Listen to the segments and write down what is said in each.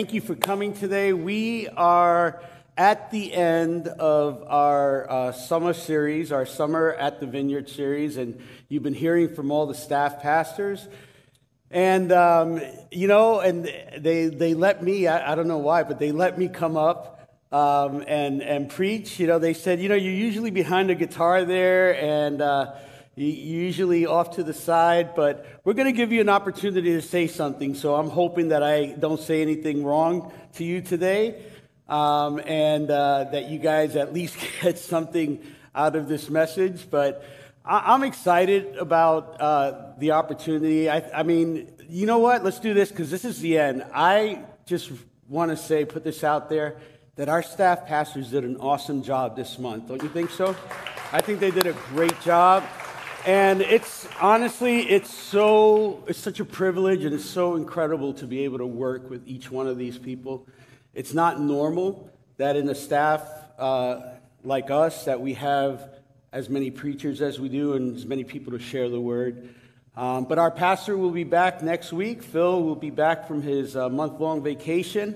Thank you for coming today. We are at the end of our uh, summer series, our Summer at the Vineyard series, and you've been hearing from all the staff pastors. And, um, you know, and they, they let me, I, I, don't know why, but they let me come up um, and, and preach. You know, they said, you know, you're usually behind a guitar there, and, uh, usually off to the side, but we're going to give you an opportunity to say something. So I'm hoping that I don't say anything wrong to you today um, and uh, that you guys at least get something out of this message. But I- am excited about uh, the opportunity. I-, I mean, you know what? Let's do this because this is the end. I just want to say, put this out there, that our staff pastors did an awesome job this month. Don't you think so? I think they did a great job. And it's honestly, it's so, it's such a privilege and it's so incredible to be able to work with each one of these people. It's not normal that in a staff uh, like us that we have as many preachers as we do and as many people to share the word. Um, but our pastor will be back next week. Phil will be back from his uh, month long vacation.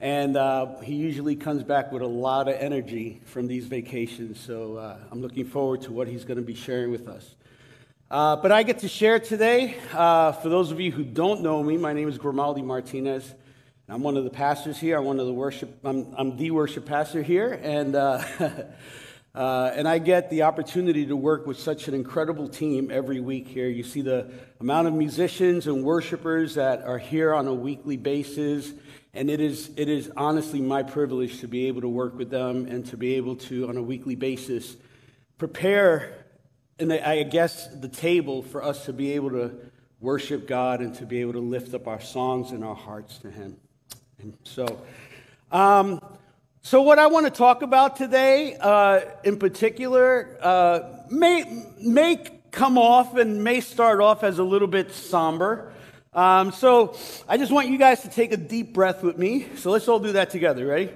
And uh, he usually comes back with a lot of energy from these vacations. So uh, I'm looking forward to what he's going to be sharing with us. Uh, but I get to share today. Uh, for those of you who don't know me, my name is Grimaldi Martinez. And I'm one of the pastors here. I'm one of the worship. I'm, I'm the worship pastor here, and uh, uh, and I get the opportunity to work with such an incredible team every week here. You see the amount of musicians and worshipers that are here on a weekly basis, and it is it is honestly my privilege to be able to work with them and to be able to on a weekly basis prepare and I guess the table for us to be able to worship God and to be able to lift up our songs and our hearts to Him. And so, um, so what I want to talk about today, uh, in particular, uh, may may come off and may start off as a little bit somber. Um, so I just want you guys to take a deep breath with me. So let's all do that together. Ready?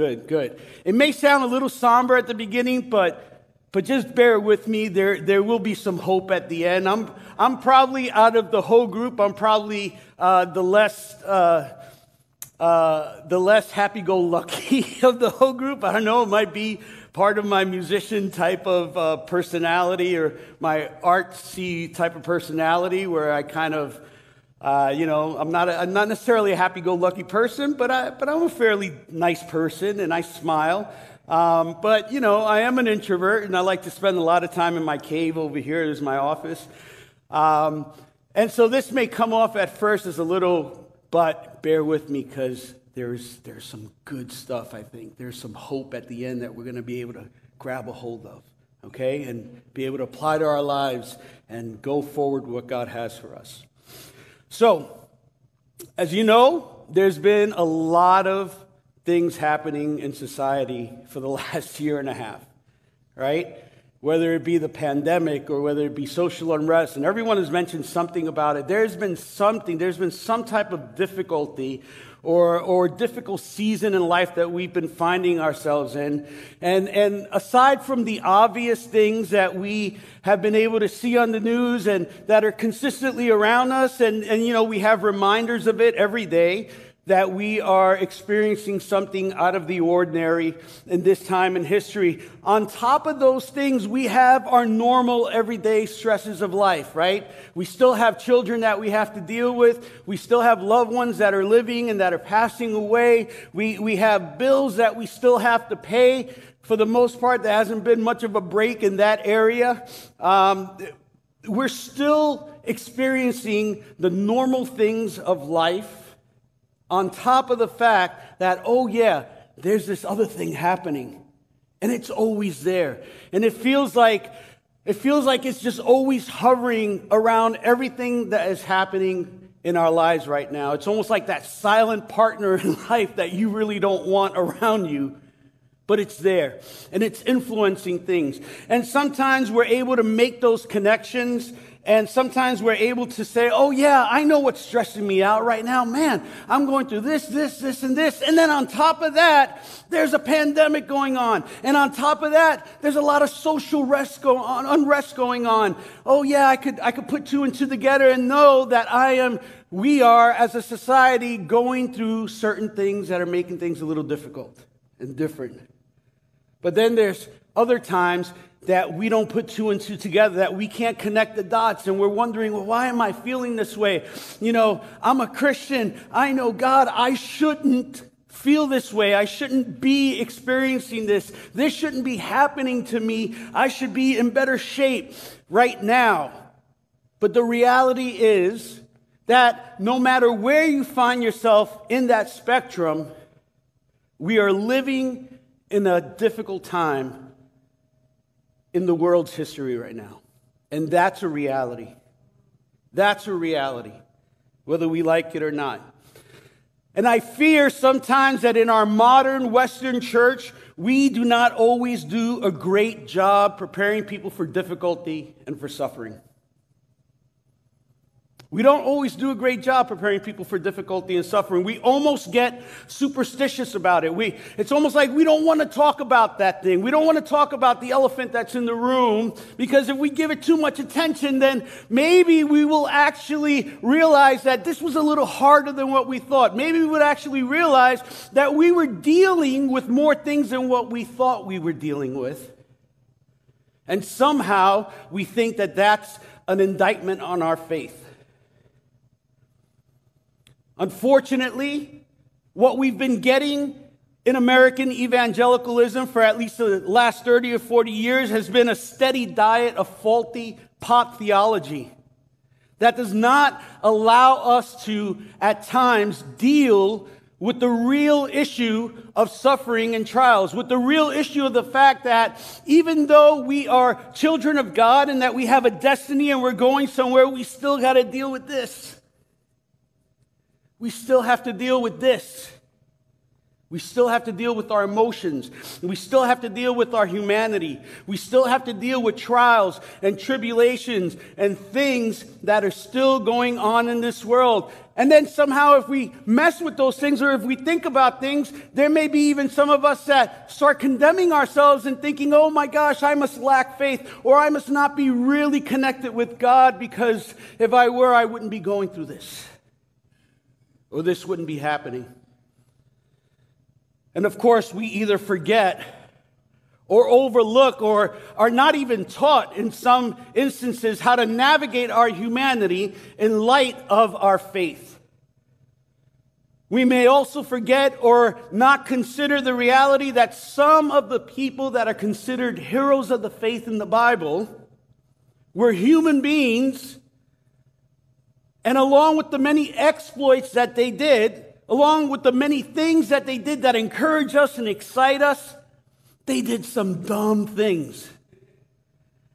Good, good. It may sound a little somber at the beginning, but but just bear with me. There there will be some hope at the end. I'm I'm probably out of the whole group. I'm probably uh, the less. Uh, uh, the less happy-go-lucky of the whole group. I don't know. It might be part of my musician type of uh, personality or my artsy type of personality, where I kind of uh, you know, I'm not, a, I'm not necessarily a happy go lucky person, but, I, but I'm a fairly nice person and I smile. Um, but, you know, I am an introvert and I like to spend a lot of time in my cave over here. There's my office. Um, and so this may come off at first as a little, but bear with me because there's, there's some good stuff, I think. There's some hope at the end that we're going to be able to grab a hold of, okay? And be able to apply to our lives and go forward with what God has for us. So, as you know, there's been a lot of things happening in society for the last year and a half, right? Whether it be the pandemic or whether it be social unrest, and everyone has mentioned something about it. There's been something, there's been some type of difficulty or, or difficult season in life that we've been finding ourselves in. And, and aside from the obvious things that we have been able to see on the news and that are consistently around us, and, and you know, we have reminders of it every day, that we are experiencing something out of the ordinary in this time in history. On top of those things, we have our normal everyday stresses of life, right? We still have children that we have to deal with. We still have loved ones that are living and that are passing away. We, we have bills that we still have to pay. For the most part, there hasn't been much of a break in that area. Um, we're still experiencing the normal things of life on top of the fact that, oh, yeah, there's this other thing happening. And it's always there. And it feels like it feels like it's just always hovering around everything that is happening in our lives right now. It's almost like that silent partner in life that you really don't want around you, but it's there and it's influencing things. And sometimes we're able to make those connections and sometimes we're able to say, oh, yeah, I know what's stressing me out right now. Man, I'm going through this, this, this, and this. And then on top of that, there's a pandemic going on. And on top of that, there's a lot of social go unrest going on. Oh, yeah, I could, I could put two and two together and know that I am we are, as a society, going through certain things that are making things a little difficult and different. But then there's other times that we don't put two and two together, that we can't connect the dots, and we're wondering, well, why am I feeling this way? You know, I'm a Christian. I know God. I shouldn't feel this way. I shouldn't be experiencing this. This shouldn't be happening to me. I should be in better shape right now. But the reality is that no matter where you find yourself in that spectrum, we are living in a difficult time in the world's history right now. And that's a reality. That's a reality, whether we like it or not. And I fear sometimes that in our modern Western church, we do not always do a great job preparing people for difficulty and for suffering. We don't always do a great job preparing people for difficulty and suffering. We almost get superstitious about it. We, it's almost like we don't want to talk about that thing. We don't want to talk about the elephant that's in the room because if we give it too much attention, then maybe we will actually realize that this was a little harder than what we thought. Maybe we would actually realize that we were dealing with more things than what we thought we were dealing with. And somehow we think that that's an indictment on our faith. Unfortunately, what we've been getting in American evangelicalism for at least the last 30 or 40 years has been a steady diet of faulty pop theology that does not allow us to, at times, deal with the real issue of suffering and trials, with the real issue of the fact that even though we are children of God and that we have a destiny and we're going somewhere, we still got to deal with this we still have to deal with this. We still have to deal with our emotions. We still have to deal with our humanity. We still have to deal with trials and tribulations and things that are still going on in this world. And then somehow, if we mess with those things or if we think about things, there may be even some of us that start condemning ourselves and thinking, oh my gosh, I must lack faith or I must not be really connected with God because if I were, I wouldn't be going through this or this wouldn't be happening. And of course, we either forget or overlook or are not even taught in some instances how to navigate our humanity in light of our faith. We may also forget or not consider the reality that some of the people that are considered heroes of the faith in the Bible were human beings and along with the many exploits that they did, along with the many things that they did that encourage us and excite us, they did some dumb things.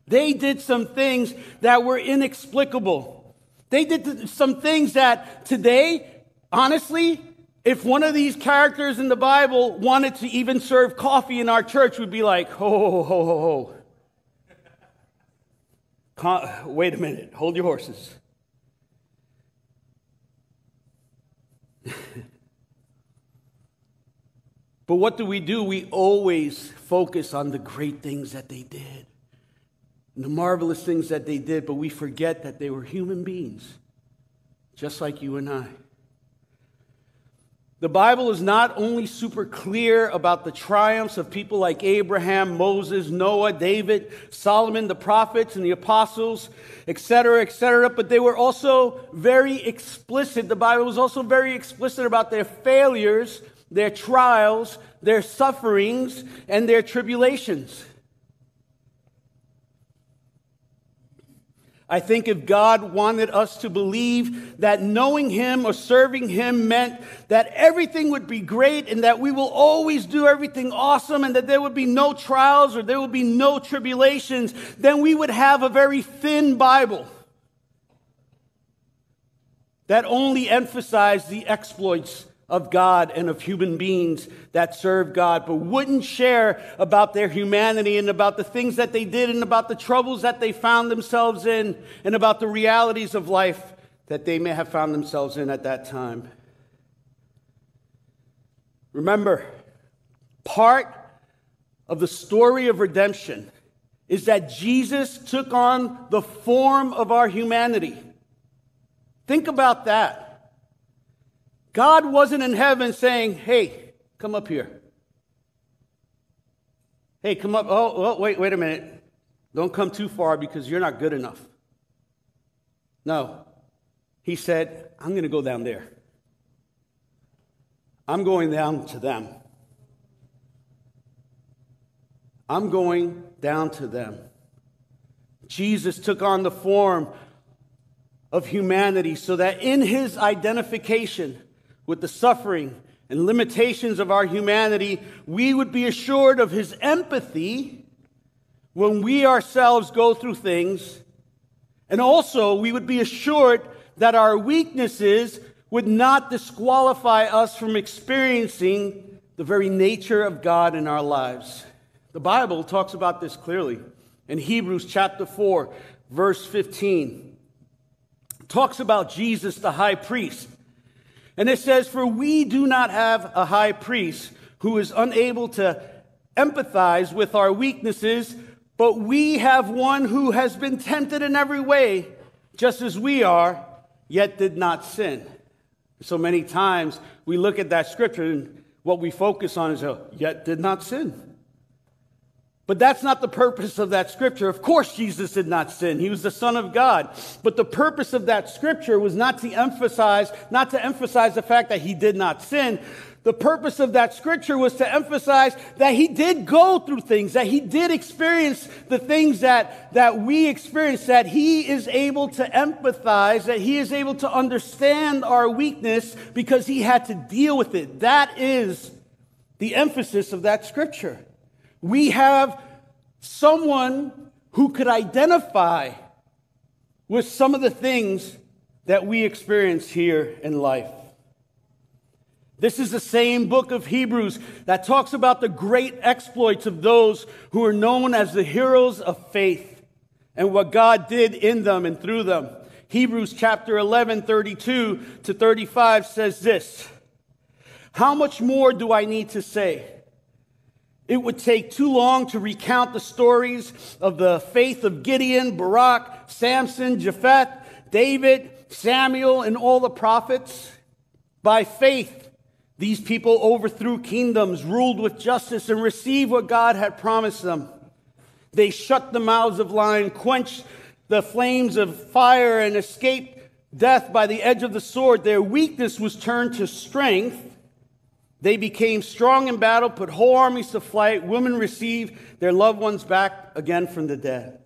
They did some things that were inexplicable. They did some things that today, honestly, if one of these characters in the Bible wanted to even serve coffee in our church, would be like, ho, ho, ho, ho, ho. Wait a minute, hold your horses. But what do we do? We always focus on the great things that they did, the marvelous things that they did, but we forget that they were human beings, just like you and I. The Bible is not only super clear about the triumphs of people like Abraham, Moses, Noah, David, Solomon, the prophets, and the apostles, etc., etc., but they were also very explicit. The Bible was also very explicit about their failures, their trials, their sufferings, and their tribulations. I think if God wanted us to believe that knowing Him or serving Him meant that everything would be great and that we will always do everything awesome and that there would be no trials or there would be no tribulations, then we would have a very thin Bible that only emphasized the exploits of God and of human beings that serve God, but wouldn't share about their humanity and about the things that they did and about the troubles that they found themselves in and about the realities of life that they may have found themselves in at that time. Remember, part of the story of redemption is that Jesus took on the form of our humanity. Think about that. God wasn't in heaven saying, hey, come up here. Hey, come up. Oh, oh, wait, wait a minute. Don't come too far because you're not good enough. No. He said, I'm going to go down there. I'm going down to them. I'm going down to them. Jesus took on the form of humanity so that in his identification with the suffering and limitations of our humanity, we would be assured of his empathy when we ourselves go through things. And also, we would be assured that our weaknesses would not disqualify us from experiencing the very nature of God in our lives. The Bible talks about this clearly in Hebrews chapter 4, verse 15. It talks about Jesus, the high priest. And it says, For we do not have a high priest who is unable to empathize with our weaknesses, but we have one who has been tempted in every way, just as we are, yet did not sin. So many times we look at that scripture and what we focus on is, oh, yet did not sin. But that's not the purpose of that scripture. Of course, Jesus did not sin. He was the Son of God. But the purpose of that scripture was not to emphasize, not to emphasize the fact that he did not sin. The purpose of that scripture was to emphasize that he did go through things, that he did experience the things that, that we experience, that he is able to empathize, that he is able to understand our weakness because he had to deal with it. That is the emphasis of that scripture we have someone who could identify with some of the things that we experience here in life. This is the same book of Hebrews that talks about the great exploits of those who are known as the heroes of faith and what God did in them and through them. Hebrews chapter 11, 32 to 35 says this How much more do I need to say? It would take too long to recount the stories of the faith of Gideon, Barak, Samson, Jephthah, David, Samuel, and all the prophets. By faith, these people overthrew kingdoms, ruled with justice, and received what God had promised them. They shut the mouths of lions, quenched the flames of fire, and escaped death by the edge of the sword. Their weakness was turned to strength they became strong in battle, put whole armies to flight. Women received their loved ones back again from the dead.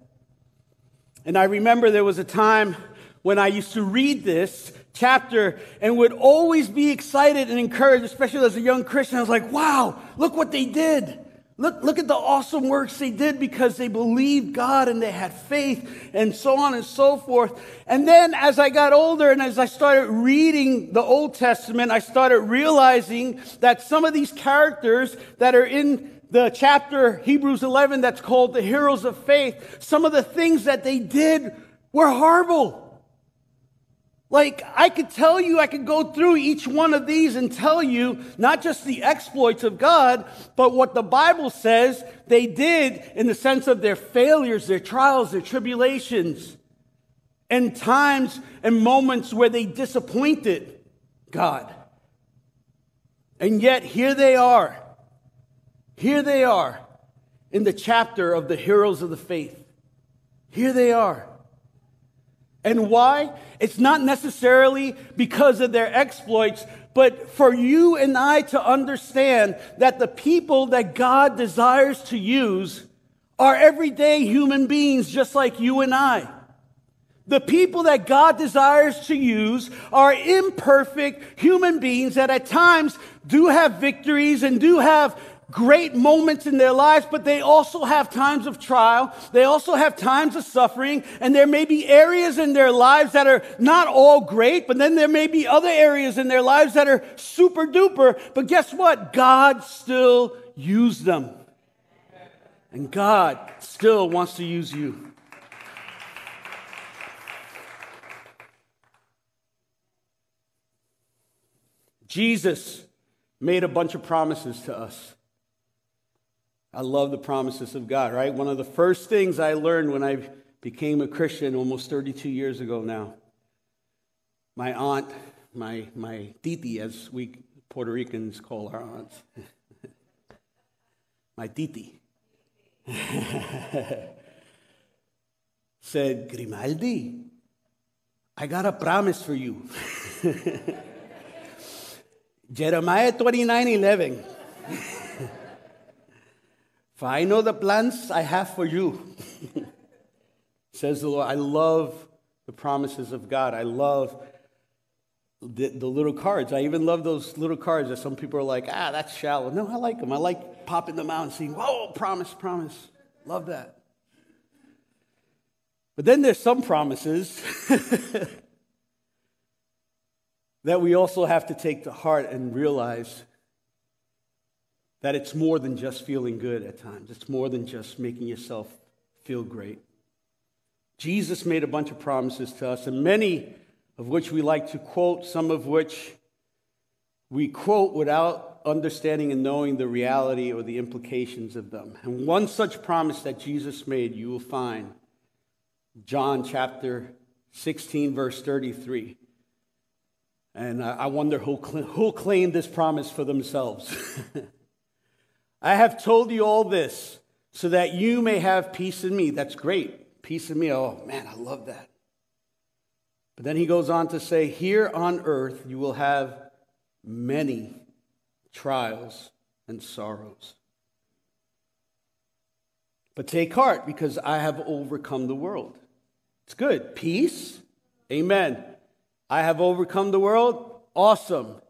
And I remember there was a time when I used to read this chapter and would always be excited and encouraged, especially as a young Christian. I was like, wow, look what they did. Look, look at the awesome works they did because they believed God and they had faith and so on and so forth. And then as I got older and as I started reading the Old Testament, I started realizing that some of these characters that are in the chapter Hebrews 11 that's called the heroes of faith, some of the things that they did were horrible. Like, I could tell you, I could go through each one of these and tell you not just the exploits of God, but what the Bible says they did in the sense of their failures, their trials, their tribulations, and times and moments where they disappointed God. And yet, here they are. Here they are in the chapter of the heroes of the faith. Here they are. And why? It's not necessarily because of their exploits, but for you and I to understand that the people that God desires to use are everyday human beings just like you and I. The people that God desires to use are imperfect human beings that at times do have victories and do have great moments in their lives, but they also have times of trial. They also have times of suffering. And there may be areas in their lives that are not all great, but then there may be other areas in their lives that are super duper. But guess what? God still used them. And God still wants to use you. Jesus made a bunch of promises to us. I love the promises of God, right? One of the first things I learned when I became a Christian almost 32 years ago now. My aunt, my, my titi, as we Puerto Ricans call our aunts. my titi. said, Grimaldi, I got a promise for you. Jeremiah 29 11. For I know the plans I have for you, says the Lord. I love the promises of God. I love the, the, little cards. I even love those little cards that some people are like, ah, that's shallow. No, I like them. I like popping them out and seeing, whoa, promise, promise. Love that. But then there's some promises that we also have to take to heart and realize that it's more than just feeling good at times, it's more than just making yourself feel great. Jesus made a bunch of promises to us, and many of which we like to quote, some of which we quote without understanding and knowing the reality or the implications of them. And one such promise that Jesus made, you will find John chapter 16, verse 33. And I wonder who, who claimed this promise for themselves. I have told you all this so that you may have peace in me. That's great. Peace in me. Oh, man, I love that. But then he goes on to say, Here on earth you will have many trials and sorrows. But take heart because I have overcome the world. It's good. Peace. Amen. I have overcome the world. Awesome.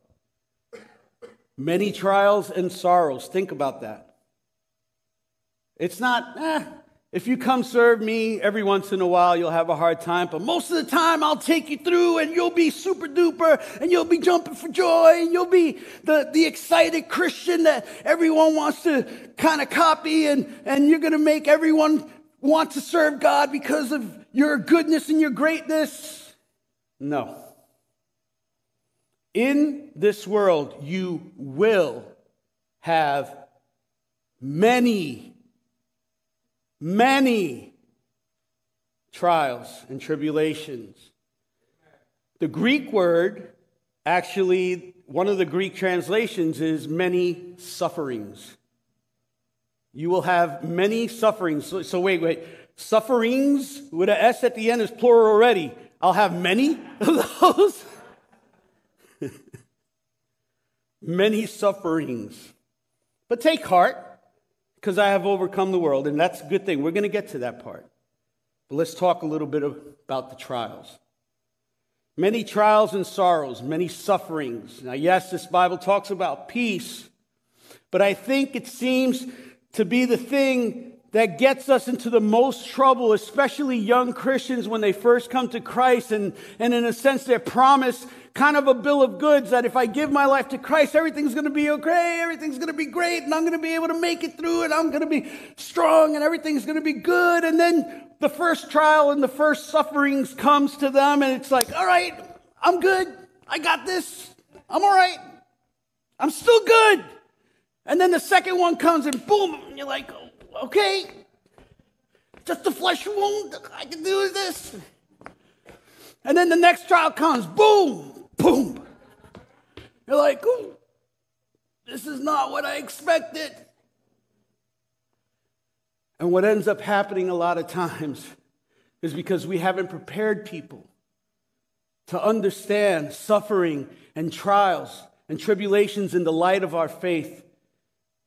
Many trials and sorrows. Think about that. It's not, eh, if you come serve me every once in a while, you'll have a hard time, but most of the time I'll take you through and you'll be super duper and you'll be jumping for joy and you'll be the, the excited Christian that everyone wants to kind of copy and, and you're going to make everyone want to serve God because of your goodness and your greatness. No. In this world, you will have many, many trials and tribulations. The Greek word, actually, one of the Greek translations is many sufferings. You will have many sufferings. So, so wait, wait. Sufferings with an S at the end is plural already. I'll have many of those. many sufferings. But take heart, because I have overcome the world, and that's a good thing. We're going to get to that part. But let's talk a little bit about the trials. Many trials and sorrows, many sufferings. Now, yes, this Bible talks about peace, but I think it seems to be the thing that gets us into the most trouble, especially young Christians when they first come to Christ. And, and in a sense, they're promised kind of a bill of goods that if I give my life to Christ, everything's going to be okay, everything's going to be great, and I'm going to be able to make it through, and I'm going to be strong, and everything's going to be good. And then the first trial and the first sufferings comes to them, and it's like, all right, I'm good. I got this. I'm all right. I'm still good. And then the second one comes, and boom, and you're like, okay, just a flesh wound. I can do this. And then the next trial comes, boom, boom. You're like, this is not what I expected. And what ends up happening a lot of times is because we haven't prepared people to understand suffering and trials and tribulations in the light of our faith,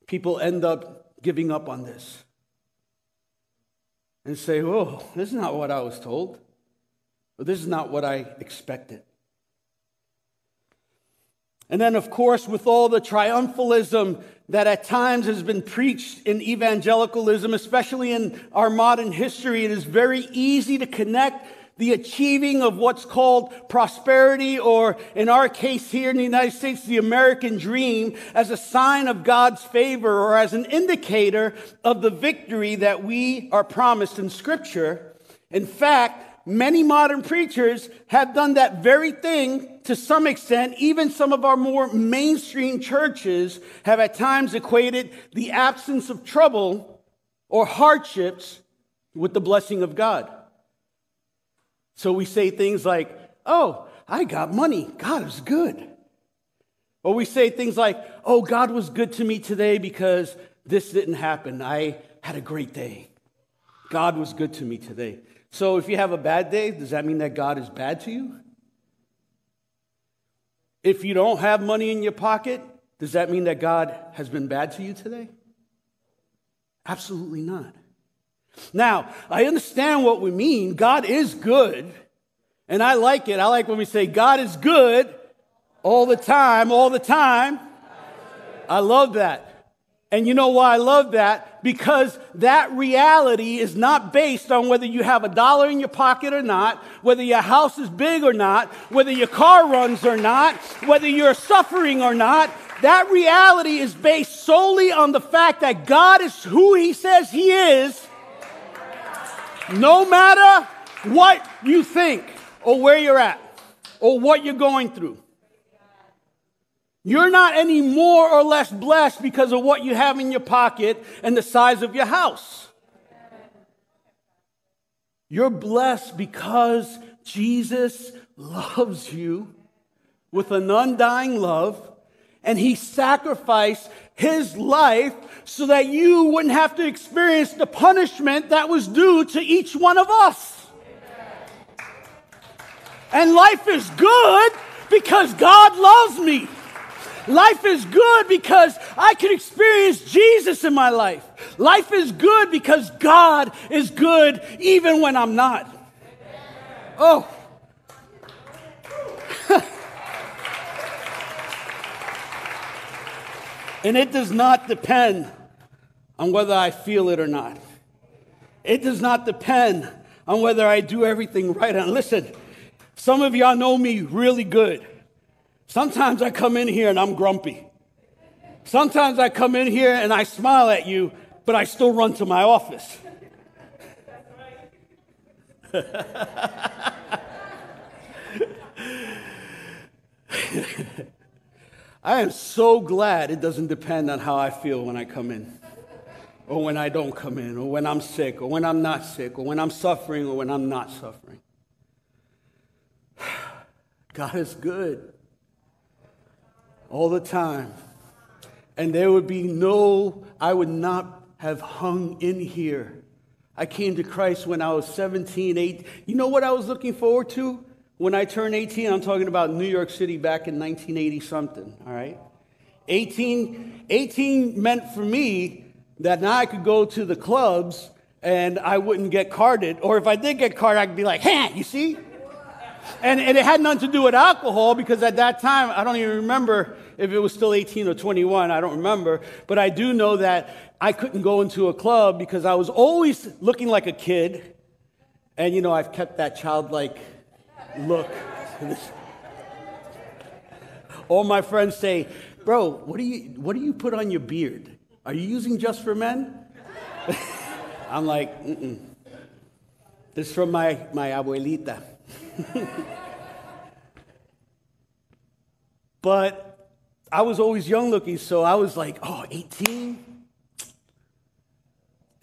people end up giving up on this and say, oh, this is not what I was told. This is not what I expected. And then, of course, with all the triumphalism that at times has been preached in evangelicalism, especially in our modern history, it is very easy to connect the achieving of what's called prosperity, or in our case here in the United States, the American dream, as a sign of God's favor or as an indicator of the victory that we are promised in Scripture. In fact, many modern preachers have done that very thing to some extent. Even some of our more mainstream churches have at times equated the absence of trouble or hardships with the blessing of God. So we say things like, oh, I got money. God is good. Or we say things like, oh, God was good to me today because this didn't happen. I had a great day. God was good to me today. So if you have a bad day, does that mean that God is bad to you? If you don't have money in your pocket, does that mean that God has been bad to you today? Absolutely not. Now, I understand what we mean. God is good. And I like it. I like when we say God is good all the time, all the time. I love that. And you know why I love that? Because that reality is not based on whether you have a dollar in your pocket or not, whether your house is big or not, whether your car runs or not, whether you're suffering or not. That reality is based solely on the fact that God is who He says He is, no matter what you think or where you're at or what you're going through. You're not any more or less blessed because of what you have in your pocket and the size of your house. You're blessed because Jesus loves you with an undying love and he sacrificed his life so that you wouldn't have to experience the punishment that was due to each one of us. And life is good because God loves me. Life is good because I can experience Jesus in my life. Life is good because God is good even when I'm not. Oh. and it does not depend on whether I feel it or not. It does not depend on whether I do everything right. And listen, some of y'all know me really good. Sometimes I come in here and I'm grumpy. Sometimes I come in here and I smile at you, but I still run to my office. I am so glad it doesn't depend on how I feel when I come in, or when I don't come in, or when I'm sick, or when I'm not sick, or when I'm suffering, or when I'm not suffering. God is good all the time. And there would be no, I would not have hung in here. I came to Christ when I was 17, 8. You know what I was looking forward to when I turned 18? I'm talking about New York City back in 1980 something, all right? 18, 18 meant for me that now I could go to the clubs and I wouldn't get carded. Or if I did get carded, I'd be like, hey, you see? And, and it had nothing to do with alcohol because at that time, I don't even remember if it was still 18 or 21, I don't remember. But I do know that I couldn't go into a club because I was always looking like a kid. And, you know, I've kept that childlike look. All my friends say, Bro, what do, you, what do you put on your beard? Are you using just for men? I'm like, Mm-mm. This is from my, my abuelita. but I was always young looking, so I was like, oh, 18?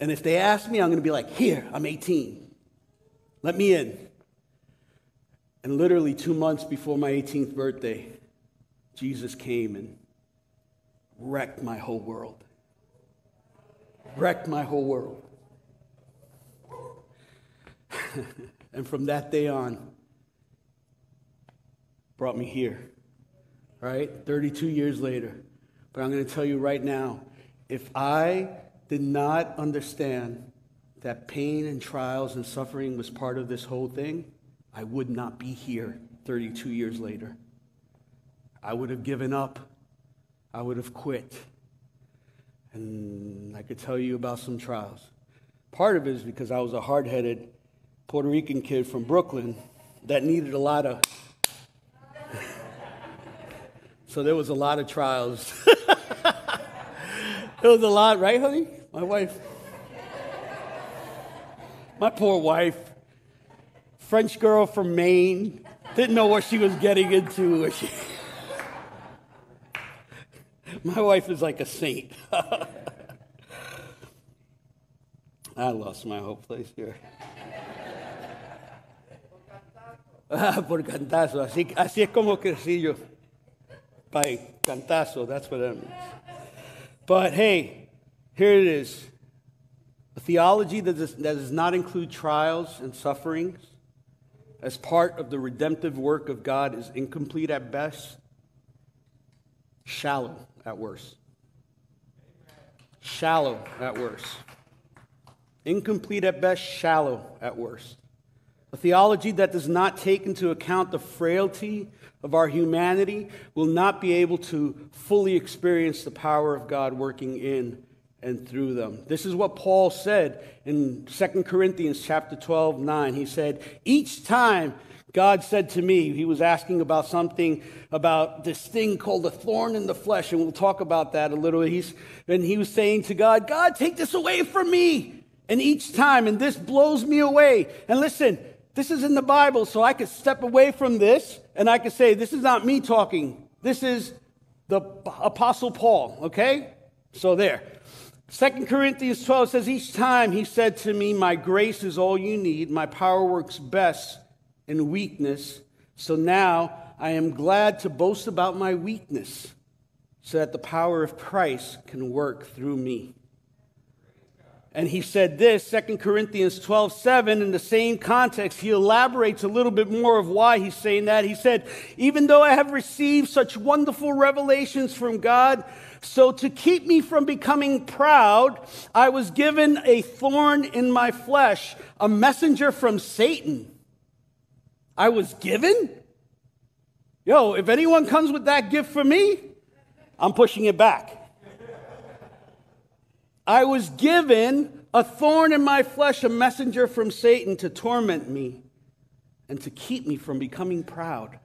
And if they ask me, I'm going to be like, here, I'm 18. Let me in. And literally two months before my 18th birthday, Jesus came and wrecked my whole world. Wrecked my whole world. and from that day on, brought me here right? 32 years later. But I'm going to tell you right now if I did not understand that pain and trials and suffering was part of this whole thing, I would not be here 32 years later. I would have given up. I would have quit. And I could tell you about some trials. Part of it is because I was a hard headed Puerto Rican kid from Brooklyn that needed a lot of so there was a lot of trials. there was a lot, right, honey? My wife. My poor wife. French girl from Maine. Didn't know what she was getting into. My wife is like a saint. I lost my whole place here. por cantazo. Así, así es como crecí yo. By cantazo, that's what that means. But hey, here it is. A theology that does, that does not include trials and sufferings as part of the redemptive work of God is incomplete at best, shallow at worst. Shallow at worst. Incomplete at best, shallow at worst. A theology that does not take into account the frailty of our humanity will not be able to fully experience the power of God working in and through them. This is what Paul said in 2 Corinthians chapter 12, 9. He said, Each time God said to me, he was asking about something about this thing called a thorn in the flesh, and we'll talk about that a little. He's, and he was saying to God, God, take this away from me. And each time, and this blows me away. And listen, this is in the Bible, so I could step away from this and I could say, This is not me talking. This is the Apostle Paul, okay? So there. Second Corinthians 12 says, Each time he said to me, My grace is all you need. My power works best in weakness. So now I am glad to boast about my weakness so that the power of Christ can work through me. And he said this, 2 Corinthians 12, 7, in the same context, he elaborates a little bit more of why he's saying that. He said, Even though I have received such wonderful revelations from God, so to keep me from becoming proud, I was given a thorn in my flesh, a messenger from Satan. I was given? Yo, if anyone comes with that gift for me, I'm pushing it back. I was given a thorn in my flesh, a messenger from Satan to torment me and to keep me from becoming proud.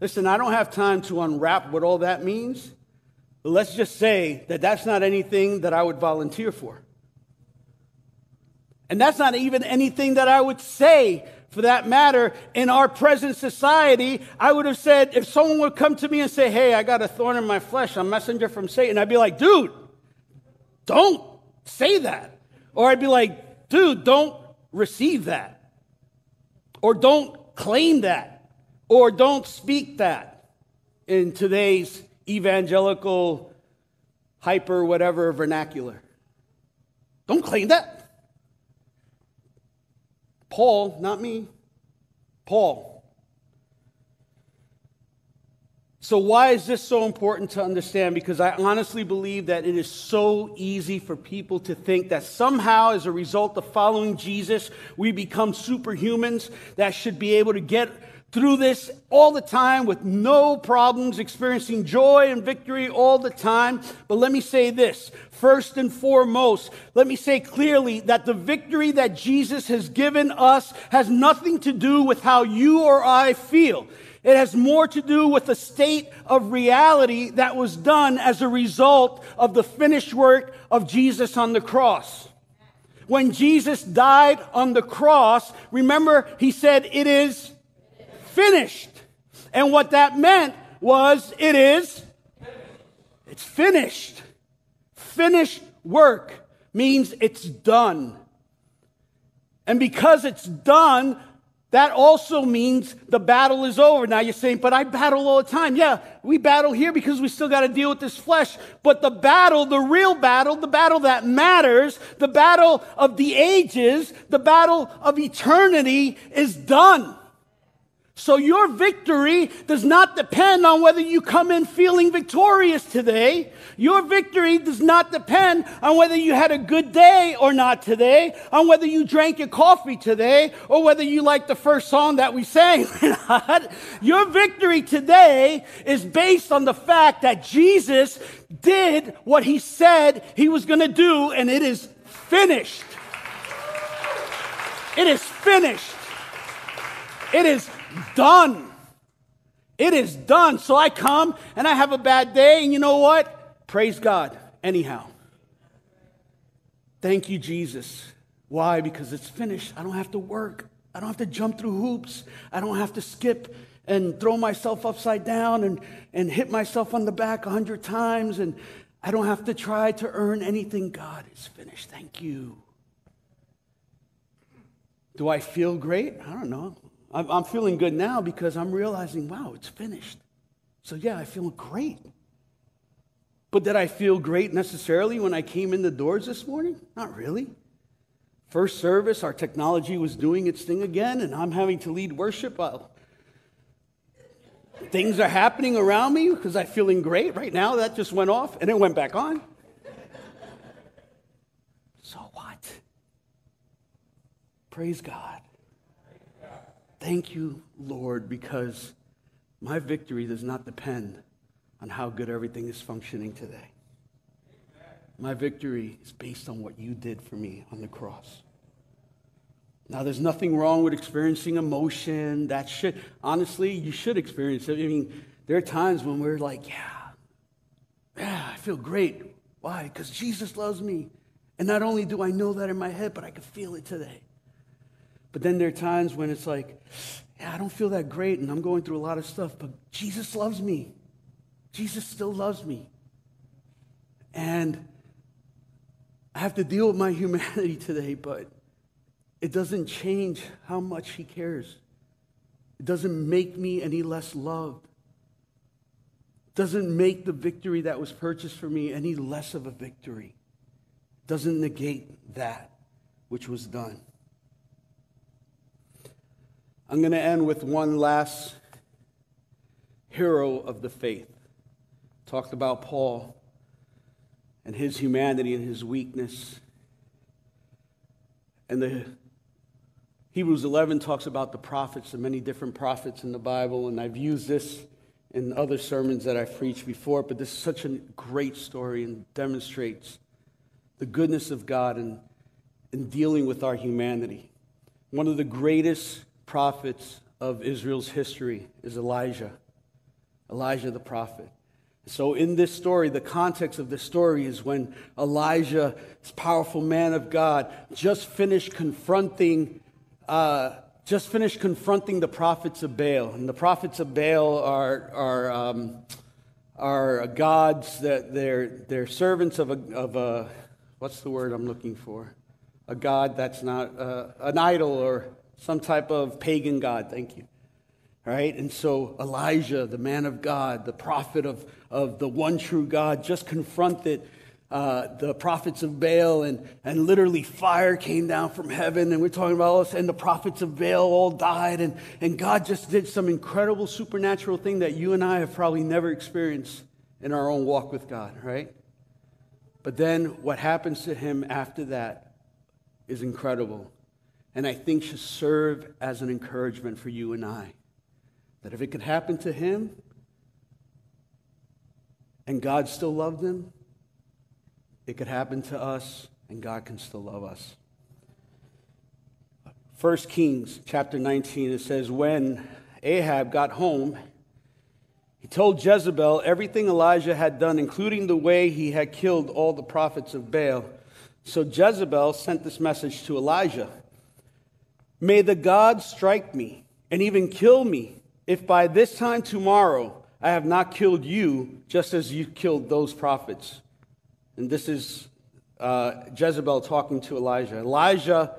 Listen, I don't have time to unwrap what all that means. But let's just say that that's not anything that I would volunteer for. And that's not even anything that I would say for that matter, in our present society, I would have said, if someone would come to me and say, Hey, I got a thorn in my flesh, a messenger from Satan, I'd be like, Dude, don't say that. Or I'd be like, dude, don't receive that. Or don't claim that. Or don't speak that in today's evangelical, hyper, whatever vernacular. Don't claim that. Paul, not me. Paul So, why is this so important to understand? Because I honestly believe that it is so easy for people to think that somehow, as a result of following Jesus, we become superhumans that should be able to get through this all the time with no problems, experiencing joy and victory all the time. But let me say this first and foremost, let me say clearly that the victory that Jesus has given us has nothing to do with how you or I feel. It has more to do with the state of reality that was done as a result of the finished work of Jesus on the cross. When Jesus died on the cross, remember, he said, It is finished. And what that meant was, It is, it's finished. Finished work means it's done. And because it's done, that also means the battle is over. Now you're saying, but I battle all the time. Yeah, we battle here because we still got to deal with this flesh. But the battle, the real battle, the battle that matters, the battle of the ages, the battle of eternity is done. So your victory does not depend on whether you come in feeling victorious today. Your victory does not depend on whether you had a good day or not today, on whether you drank your coffee today, or whether you liked the first song that we sang Your victory today is based on the fact that Jesus did what he said he was going to do, and it is finished. It is finished. It is done. It is done. So I come and I have a bad day, and you know what? Praise God. Anyhow. Thank you, Jesus. Why? Because it's finished. I don't have to work. I don't have to jump through hoops. I don't have to skip and throw myself upside down and, and hit myself on the back a hundred times. And I don't have to try to earn anything. God is finished. Thank you. Do I feel great? I don't know. I'm, I'm feeling good now because I'm realizing, wow, it's finished. So, yeah, I feel great. But did I feel great necessarily when I came in the doors this morning? Not really. First service, our technology was doing its thing again, and I'm having to lead worship. Well, things are happening around me because I'm feeling great. Right now, that just went off and it went back on. So what? Praise God. Thank you, Lord, because my victory does not depend on how good everything is functioning today. My victory is based on what you did for me on the cross. Now, there's nothing wrong with experiencing emotion. That should, honestly, you should experience it. I mean, there are times when we're like, yeah, yeah, I feel great. Why? Because Jesus loves me. And not only do I know that in my head, but I can feel it today. But then there are times when it's like, yeah, I don't feel that great and I'm going through a lot of stuff, but Jesus loves me. Jesus still loves me. And I have to deal with my humanity today, but it doesn't change how much He cares. It doesn't make me any less loved. It doesn't make the victory that was purchased for me any less of a victory. It doesn't negate that which was done. I'm going to end with one last hero of the faith. Talked about Paul and his humanity and his weakness. And the Hebrews 11 talks about the prophets, the many different prophets in the Bible, and I've used this in other sermons that I've preached before, but this is such a great story and demonstrates the goodness of God in, in dealing with our humanity. One of the greatest prophets of Israel's history is Elijah. Elijah the prophet. So, in this story, the context of this story is when Elijah, this powerful man of God, just finished confronting, uh, just finished confronting the prophets of Baal. And the prophets of Baal are, are, um, are gods that they're, they're servants of a, of a, what's the word I'm looking for? A god that's not uh, an idol or some type of pagan god. Thank you. All right? And so Elijah, the man of God, the prophet of, of the one true God, just confronted uh, the prophets of Baal, and, and literally fire came down from heaven. And we're talking about all this, and the prophets of Baal all died. And, and God just did some incredible supernatural thing that you and I have probably never experienced in our own walk with God, right? But then what happens to him after that is incredible and I think should serve as an encouragement for you and I. That if it could happen to him and God still loved him, it could happen to us and God can still love us. 1 Kings chapter 19, it says, When Ahab got home, he told Jezebel everything Elijah had done, including the way he had killed all the prophets of Baal. So Jezebel sent this message to Elijah May the gods strike me and even kill me if by this time tomorrow I have not killed you just as you killed those prophets. And this is uh, Jezebel talking to Elijah. Elijah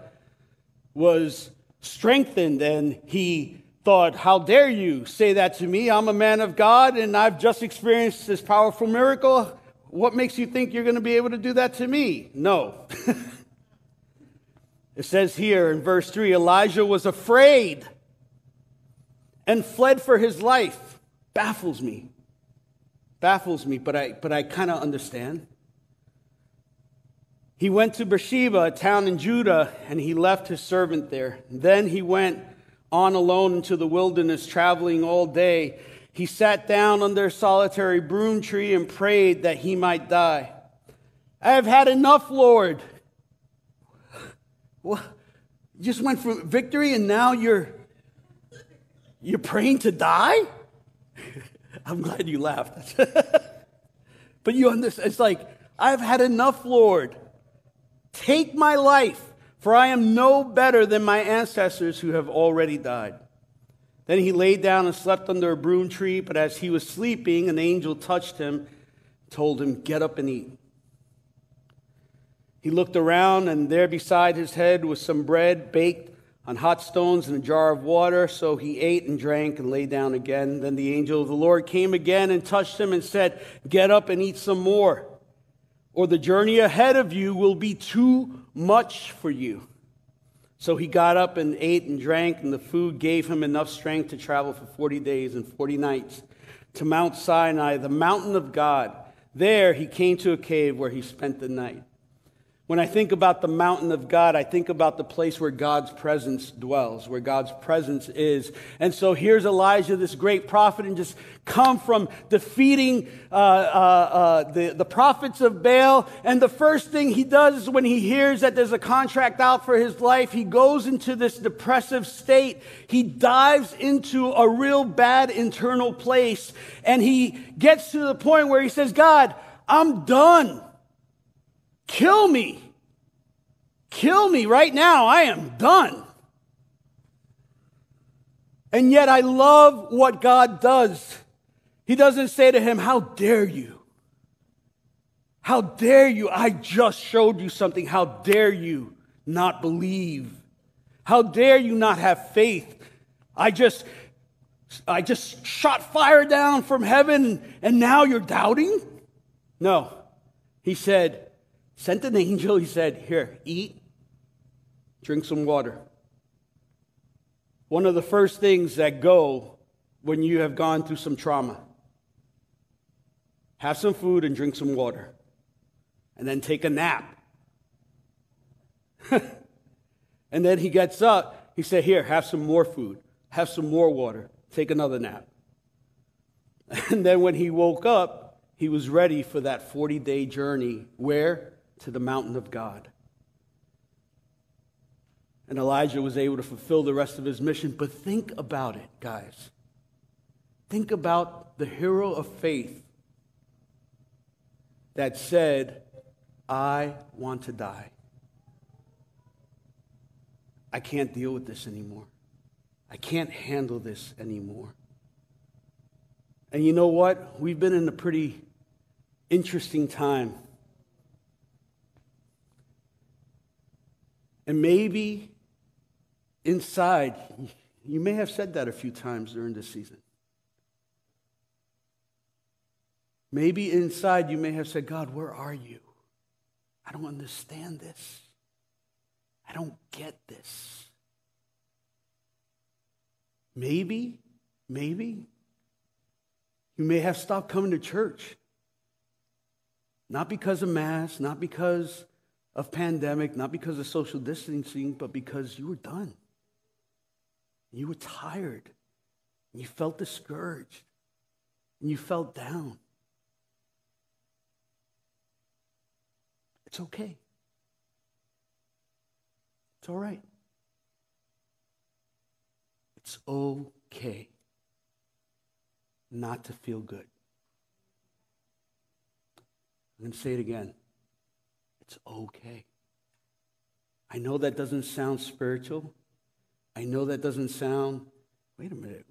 was strengthened and he thought, How dare you say that to me? I'm a man of God and I've just experienced this powerful miracle. What makes you think you're going to be able to do that to me? No. It says here in verse 3 Elijah was afraid and fled for his life. Baffles me. Baffles me, but I, but I kind of understand. He went to Beersheba, a town in Judah, and he left his servant there. Then he went on alone into the wilderness, traveling all day. He sat down under a solitary broom tree and prayed that he might die. I have had enough, Lord, well, you just went from victory and now you're you're praying to die? I'm glad you laughed. but you understand, it's like, I've had enough, Lord. Take my life, for I am no better than my ancestors who have already died. Then he lay down and slept under a broom tree, but as he was sleeping, an angel touched him, told him, Get up and eat. He looked around, and there beside his head was some bread baked on hot stones and a jar of water. So he ate and drank and lay down again. Then the angel of the Lord came again and touched him and said, Get up and eat some more, or the journey ahead of you will be too much for you. So he got up and ate and drank, and the food gave him enough strength to travel for 40 days and 40 nights to Mount Sinai, the mountain of God. There he came to a cave where he spent the night. When I think about the mountain of God, I think about the place where God's presence dwells, where God's presence is. And so here's Elijah, this great prophet, and just come from defeating uh, uh, uh, the, the prophets of Baal. And the first thing he does when he hears that there's a contract out for his life, he goes into this depressive state. He dives into a real bad internal place. And he gets to the point where he says, God, I'm done. Kill me. Kill me right now. I am done. And yet I love what God does. He doesn't say to him, How dare you? How dare you? I just showed you something. How dare you not believe? How dare you not have faith? I just I just shot fire down from heaven and now you're doubting? No. He said, sent an angel. He said, Here, eat, drink some water. One of the first things that go when you have gone through some trauma have some food and drink some water, and then take a nap. and then he gets up. He said, Here, have some more food, have some more water, take another nap. And then when he woke up, he was ready for that 40 day journey. Where? To the mountain of God. And Elijah was able to fulfill the rest of his mission. But think about it, guys. Think about the hero of faith that said, I want to die. I can't deal with this anymore. I can't handle this anymore. And you know what? We've been in a pretty interesting time And maybe inside, you may have said that a few times during this season. Maybe inside you may have said, God, where are you? I don't understand this. I don't get this. Maybe, maybe you may have stopped coming to church. Not because of Mass, not because of pandemic, not because of social distancing, but because you were done. You were tired. You felt discouraged. And you felt down. It's okay. It's all right. It's okay not to feel good. I'm going to say it again. It's okay. I know that doesn't sound spiritual. I know that doesn't sound, wait a minute.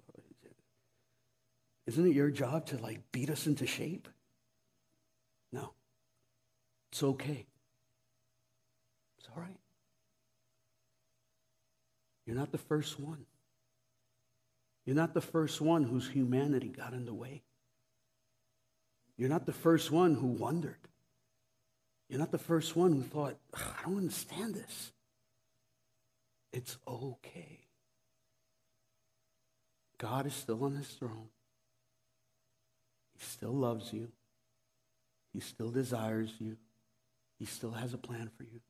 Isn't it your job to like beat us into shape? No. It's okay. It's all right. You're not the first one. You're not the first one whose humanity got in the way. You're not the first one who wondered. You're not the first one who thought, I don't understand this. It's okay. God is still on his throne. He still loves you. He still desires you. He still has a plan for you.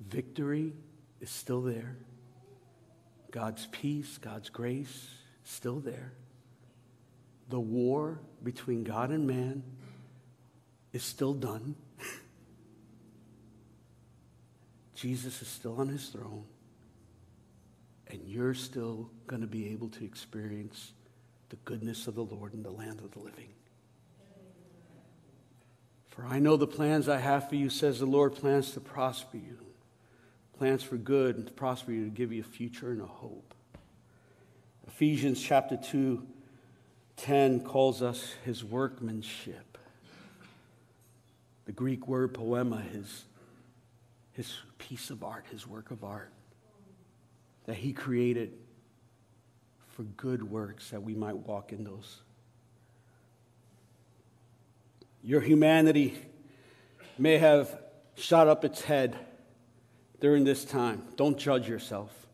Victory is still there. God's peace, God's grace, still there the war between God and man is still done. Jesus is still on his throne, and you're still going to be able to experience the goodness of the Lord in the land of the living. For I know the plans I have for you, says the Lord, plans to prosper you, plans for good and to prosper you, to give you a future and a hope. Ephesians chapter 2 10 calls us his workmanship. The Greek word poema is his piece of art, his work of art that he created for good works that we might walk in those. Your humanity may have shot up its head during this time. Don't judge yourself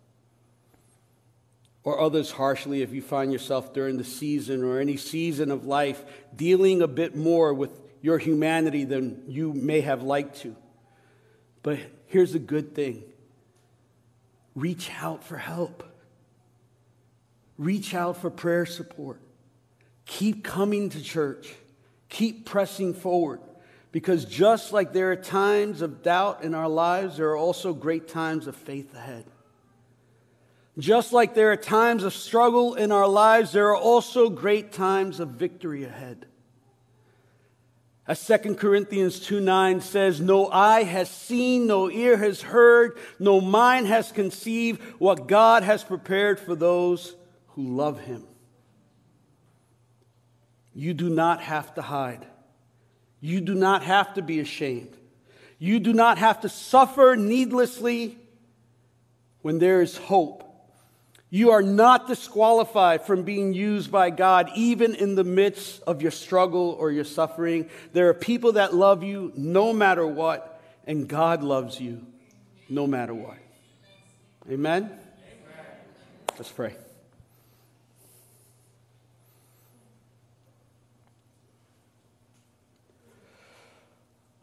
or others harshly if you find yourself during the season or any season of life dealing a bit more with your humanity than you may have liked to. But here's a good thing reach out for help, reach out for prayer support, keep coming to church, keep pressing forward. Because just like there are times of doubt in our lives, there are also great times of faith ahead. Just like there are times of struggle in our lives, there are also great times of victory ahead. As 2 Corinthians 2 9 says, No eye has seen, no ear has heard, no mind has conceived what God has prepared for those who love him. You do not have to hide. You do not have to be ashamed. You do not have to suffer needlessly when there is hope. You are not disqualified from being used by God, even in the midst of your struggle or your suffering. There are people that love you no matter what, and God loves you no matter what. Amen? Let's pray.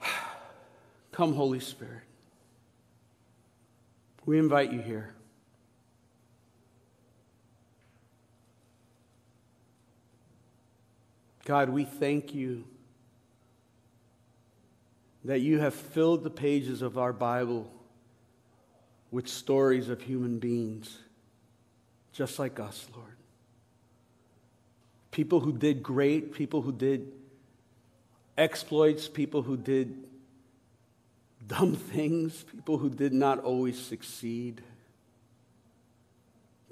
Come, Holy Spirit. We invite you here. God, we thank you that you have filled the pages of our Bible with stories of human beings, just like us, Lord. People who did great, people who did exploits, people who did dumb things, people who did not always succeed,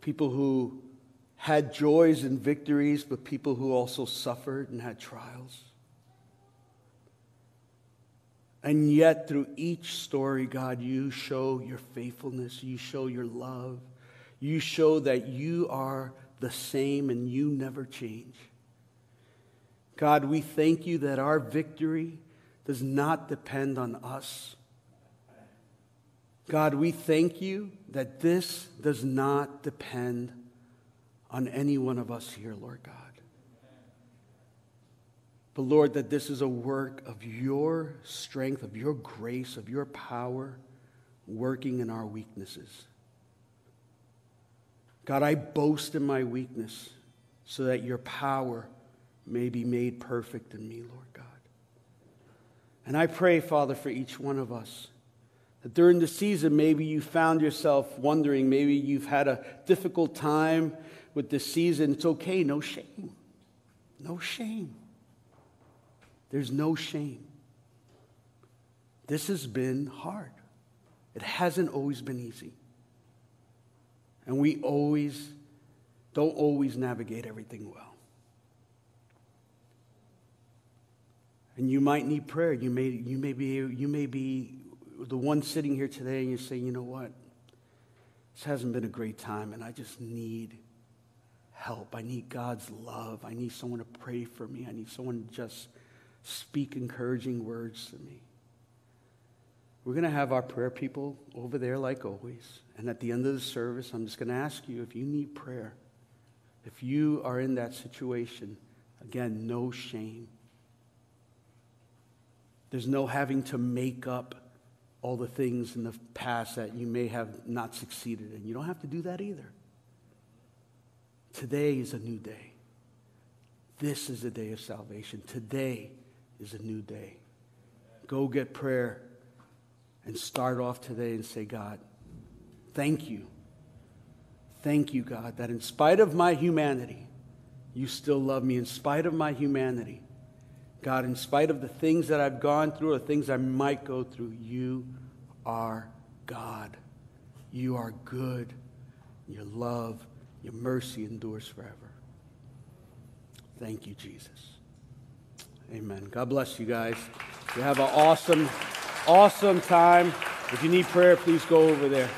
people who had joys and victories, but people who also suffered and had trials. And yet, through each story, God, you show your faithfulness, you show your love, you show that you are the same and you never change. God, we thank you that our victory does not depend on us. God, we thank you that this does not depend on any one of us here, Lord God. But Lord, that this is a work of your strength, of your grace, of your power working in our weaknesses. God, I boast in my weakness so that your power may be made perfect in me, Lord God. And I pray, Father, for each one of us that during the season, maybe you found yourself wondering, maybe you've had a difficult time with this season. It's okay, no shame. No shame. There's no shame. This has been hard. It hasn't always been easy. And we always don't always navigate everything well. And you might need prayer. You may, you may, be, you may be the one sitting here today and you say, you know what? This hasn't been a great time, and I just need help. I need God's love. I need someone to pray for me. I need someone to just speak encouraging words to me. We're going to have our prayer people over there, like always. And at the end of the service, I'm just going to ask you if you need prayer, if you are in that situation, again, no shame. There's no having to make up all the things in the past that you may have not succeeded in. You don't have to do that either. Today is a new day. This is a day of salvation. Today is a new day. Go get prayer and start off today and say, God, thank you. Thank you, God, that in spite of my humanity, you still love me. In spite of my humanity, God, in spite of the things that I've gone through or things I might go through, you are God. You are good. Your love your mercy endures forever. Thank you, Jesus. Amen. God bless you guys. You have an awesome, awesome time. If you need prayer, please go over there.